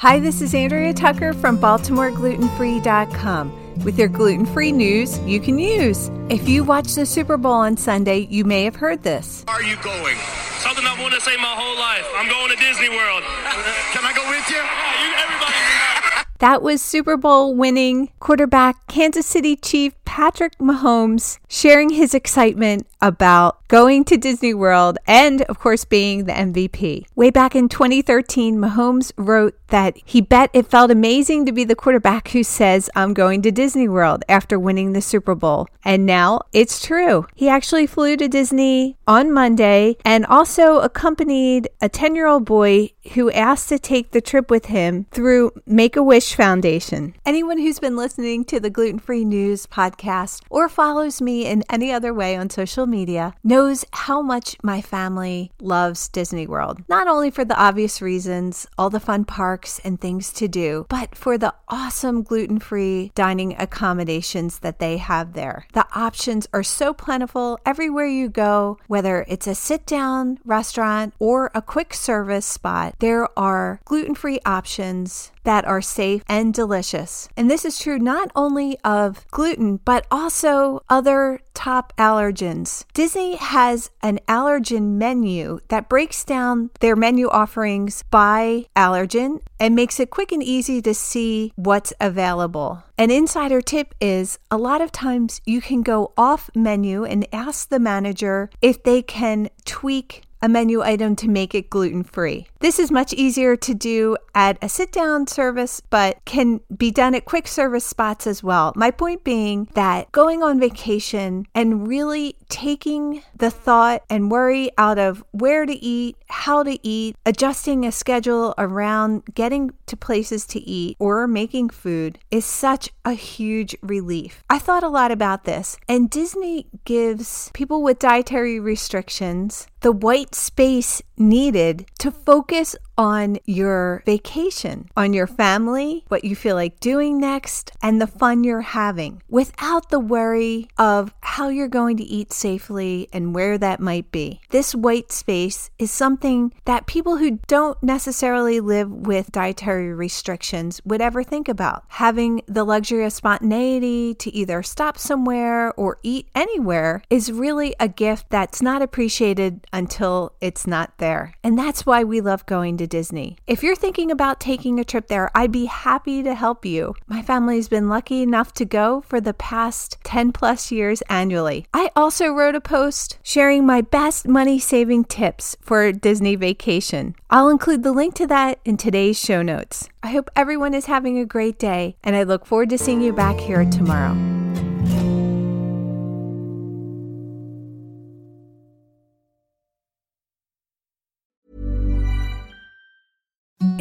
Hi, this is Andrea Tucker from BaltimoreGlutenFree.com with your gluten free news you can use. If you watched the Super Bowl on Sunday, you may have heard this. Are you going? Something I've wanted to say my whole life. I'm going to Disney World. Can I go with you? Yeah, you everybody. That was Super Bowl winning quarterback Kansas City Chief Patrick Mahomes sharing his excitement about going to Disney World and, of course, being the MVP. Way back in 2013, Mahomes wrote that he bet it felt amazing to be the quarterback who says, I'm going to Disney World after winning the Super Bowl. And now it's true. He actually flew to Disney on Monday and also accompanied a 10 year old boy who asked to take the trip with him through Make a Wish Foundation. Anyone who's been listening to the Gluten Free News podcast or follows me in any other way on social media knows how much my family loves Disney World. Not only for the obvious reasons, all the fun parks and things to do, but for the awesome gluten free dining accommodations that they have there. The options are so plentiful everywhere you go, whether it's a sit down restaurant or a quick service spot, there are gluten free options that are safe and delicious. And this is true not only of gluten, but also other top allergens. Disney has an allergen menu that breaks down their menu offerings by allergen and makes it quick and easy to see what's available. An insider tip is a lot of times you can go off menu and ask the manager if they can tweak a menu item to make it gluten free. This is much easier to do at a sit down service, but can be done at quick service spots as well. My point being that going on vacation and really taking the thought and worry out of where to eat, how to eat, adjusting a schedule around getting to places to eat or making food is such a huge relief. I thought a lot about this, and Disney gives people with dietary restrictions the white space needed to focus on your vacation, on your family, what you feel like doing next, and the fun you're having without the worry of how you're going to eat safely and where that might be. This white space is something that people who don't necessarily live with dietary restrictions would ever think about. Having the luxury of spontaneity to either stop somewhere or eat anywhere is really a gift that's not appreciated until it's not there. And that's why we love going to Disney. If you're thinking about taking a trip there, I'd be happy to help you. My family's been lucky enough to go for the past 10 plus years annually. I also wrote a post sharing my best money saving tips for Disney vacation. I'll include the link to that in today's show notes. I hope everyone is having a great day, and I look forward to seeing you back here tomorrow.